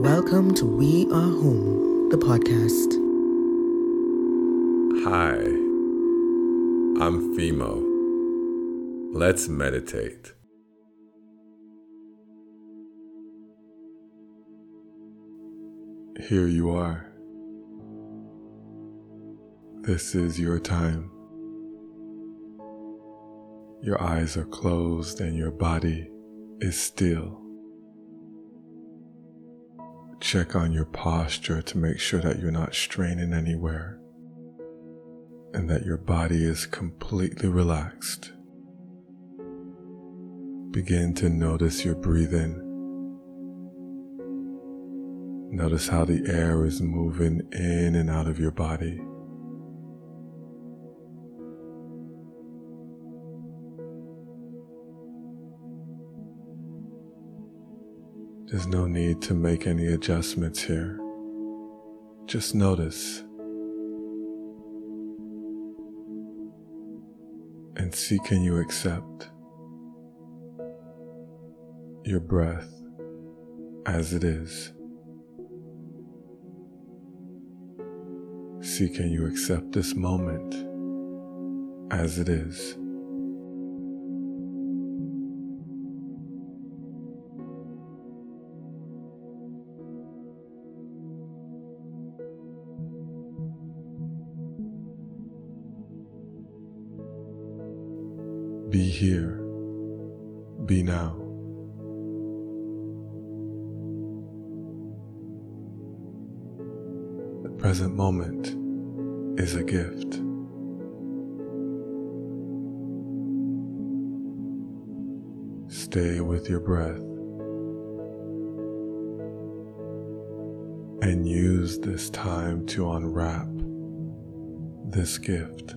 Welcome to We Are Home, the podcast. Hi, I'm Fimo. Let's meditate. Here you are. This is your time. Your eyes are closed and your body is still. Check on your posture to make sure that you're not straining anywhere and that your body is completely relaxed. Begin to notice your breathing. Notice how the air is moving in and out of your body. There's no need to make any adjustments here. Just notice and see can you accept your breath as it is. See can you accept this moment as it is. Be here. Be now. The present moment is a gift. Stay with your breath and use this time to unwrap this gift.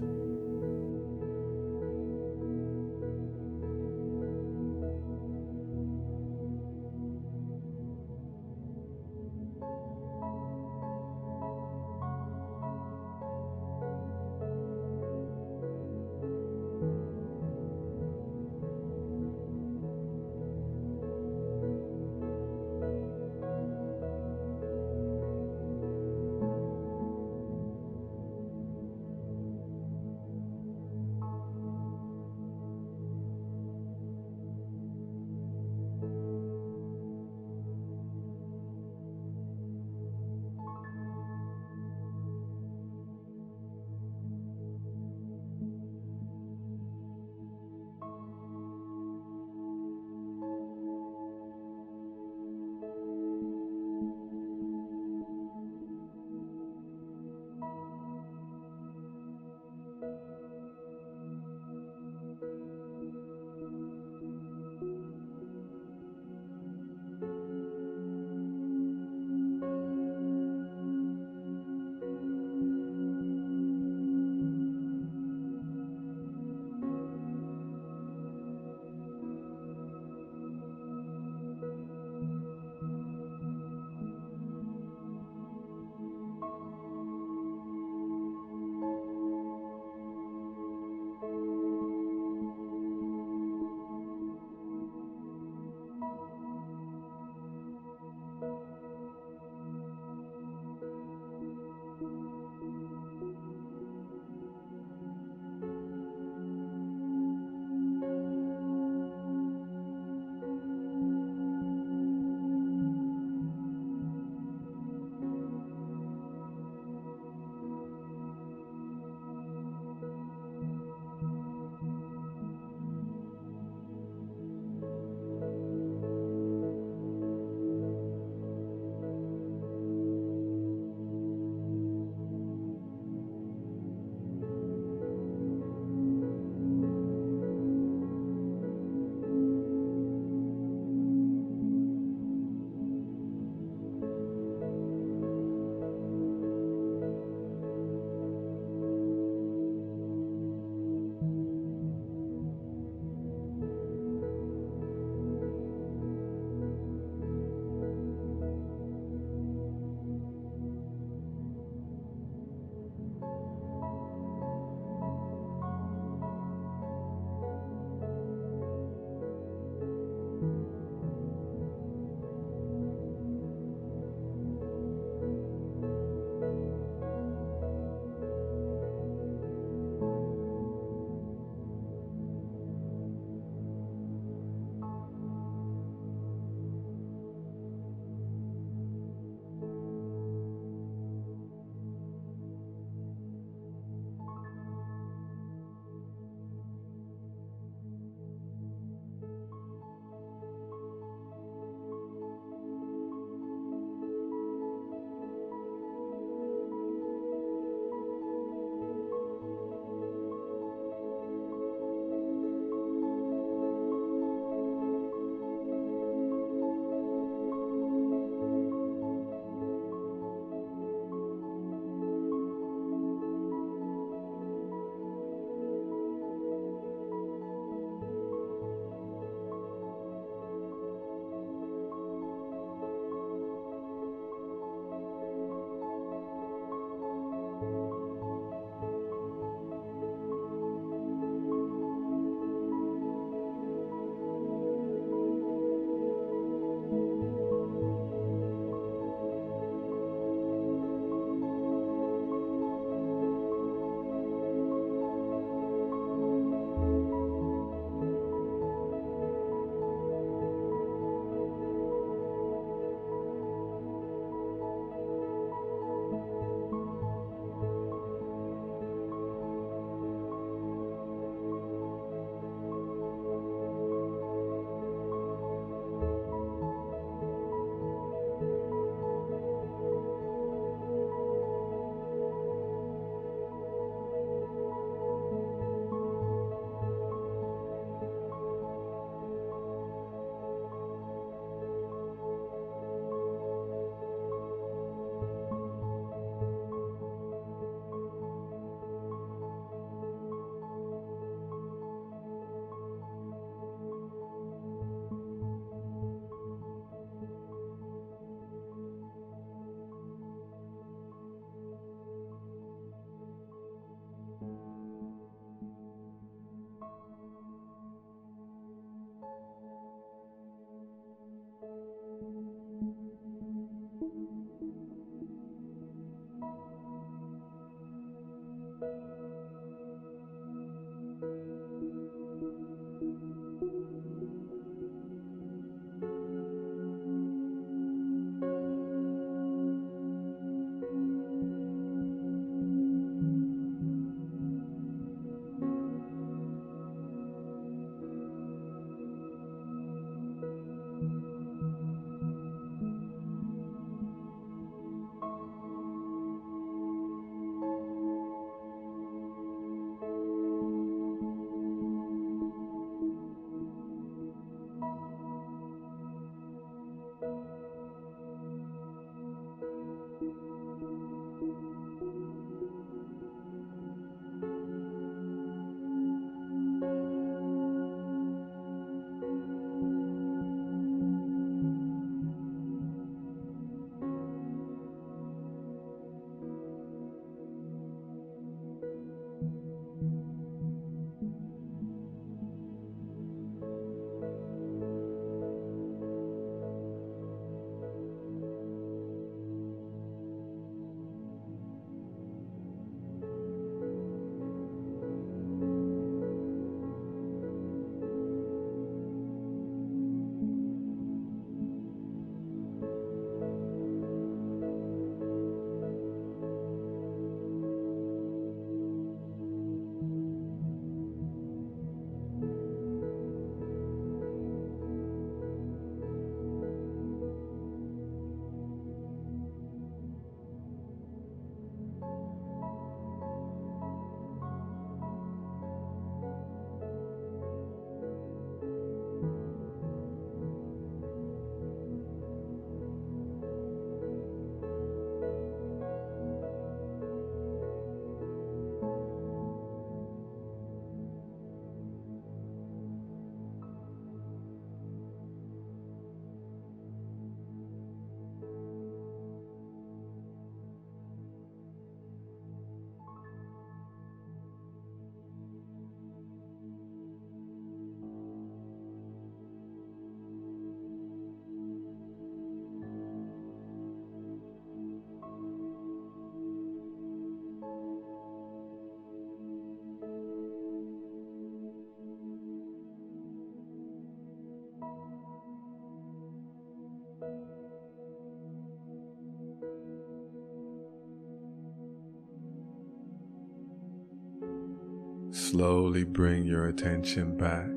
Slowly bring your attention back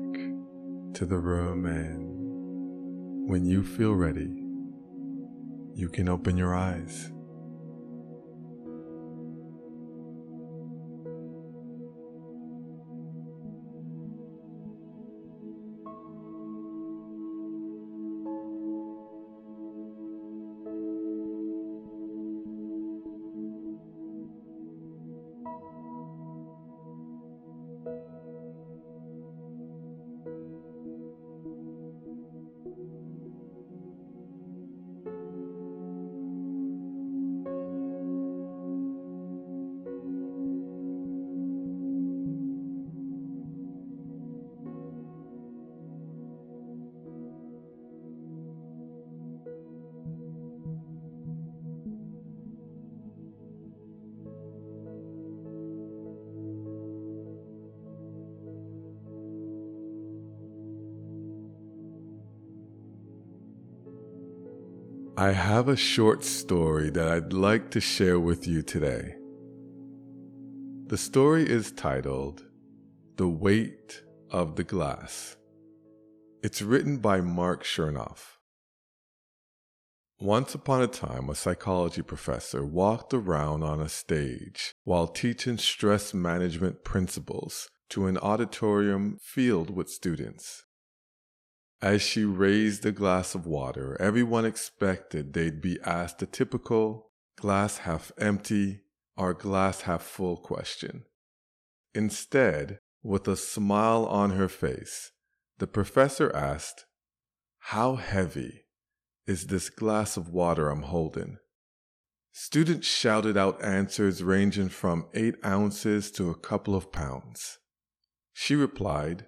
to the room, and when you feel ready, you can open your eyes. I have a short story that I'd like to share with you today. The story is titled The Weight of the Glass. It's written by Marc Chernoff. Once upon a time, a psychology professor walked around on a stage while teaching stress management principles to an auditorium filled with students. As she raised a glass of water, everyone expected they'd be asked the typical glass half empty or glass half full question. Instead, with a smile on her face, the professor asked, How heavy is this glass of water I'm holding? Students shouted out answers ranging from eight ounces to a couple of pounds. She replied,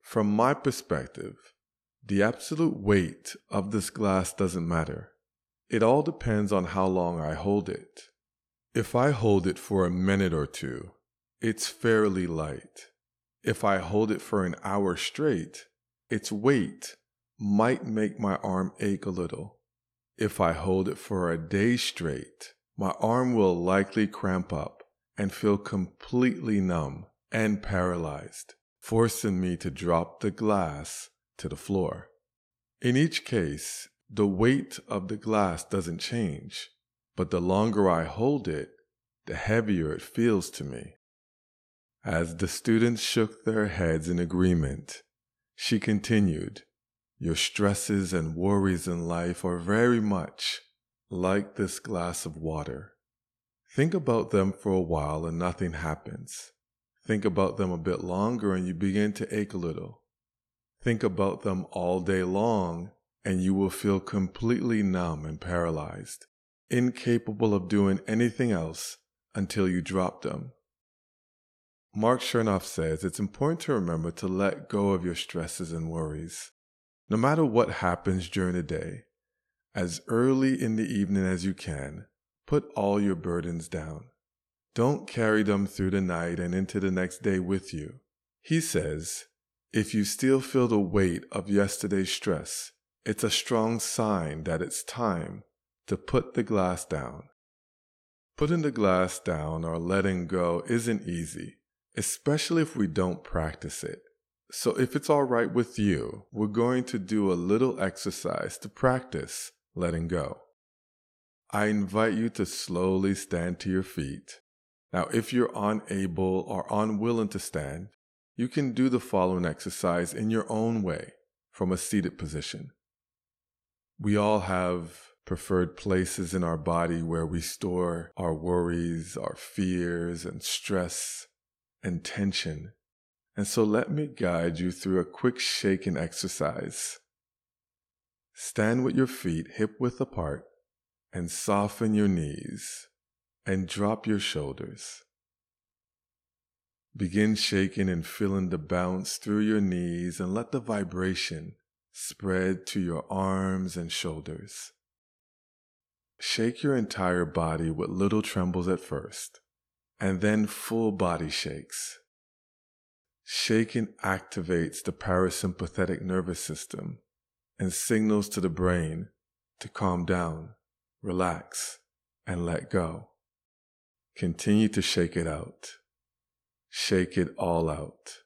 From my perspective, the absolute weight of this glass doesn't matter. It all depends on how long I hold it. If I hold it for a minute or two, it's fairly light. If I hold it for an hour straight, its weight might make my arm ache a little. If I hold it for a day straight, my arm will likely cramp up and feel completely numb and paralyzed, forcing me to drop the glass to the floor. In each case, the weight of the glass doesn't change, but the longer I hold it, the heavier it feels to me. As the students shook their heads in agreement, she continued, Your stresses and worries in life are very much like this glass of water. Think about them for a while and nothing happens. Think about them a bit longer and you begin to ache a little. Think about them all day long, and you will feel completely numb and paralyzed, incapable of doing anything else until you drop them. Marc Chernoff says it's important to remember to let go of your stresses and worries. No matter what happens during the day, as early in the evening as you can, put all your burdens down. Don't carry them through the night and into the next day with you. He says, if you still feel the weight of yesterday's stress, it's a strong sign that it's time to put the glass down. Putting the glass down or letting go isn't easy, especially if we don't practice it. So, if it's all right with you, we're going to do a little exercise to practice letting go. I invite you to slowly stand to your feet. Now, if you're unable or unwilling to stand, you can do the following exercise in your own way from a seated position. We all have preferred places in our body where we store our worries, our fears, and stress and tension. And so let me guide you through a quick shaking exercise. Stand with your feet hip width apart and soften your knees and drop your shoulders. Begin shaking and feeling the bounce through your knees and let the vibration spread to your arms and shoulders. Shake your entire body with little trembles at first, and then full body shakes. Shaking activates the parasympathetic nervous system and signals to the brain to calm down, relax, and let go. Continue to shake it out. Shake it all out.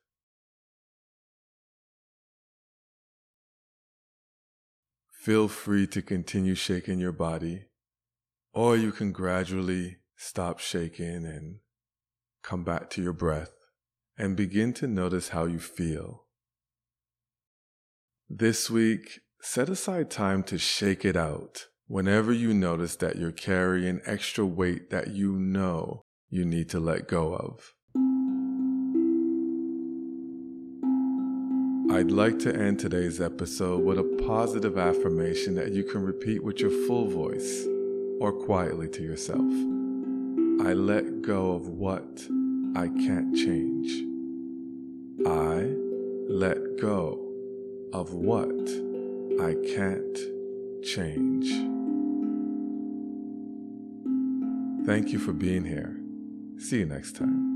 Feel free to continue shaking your body, or you can gradually stop shaking and come back to your breath and begin to notice how you feel. This week, set aside time to shake it out whenever you notice that you're carrying extra weight that you know you need to let go of. I'd like to end today's episode with a positive affirmation that you can repeat with your full voice or quietly to yourself. I let go of what I can't change. I let go of what I can't change. Thank you for being here. See you next time.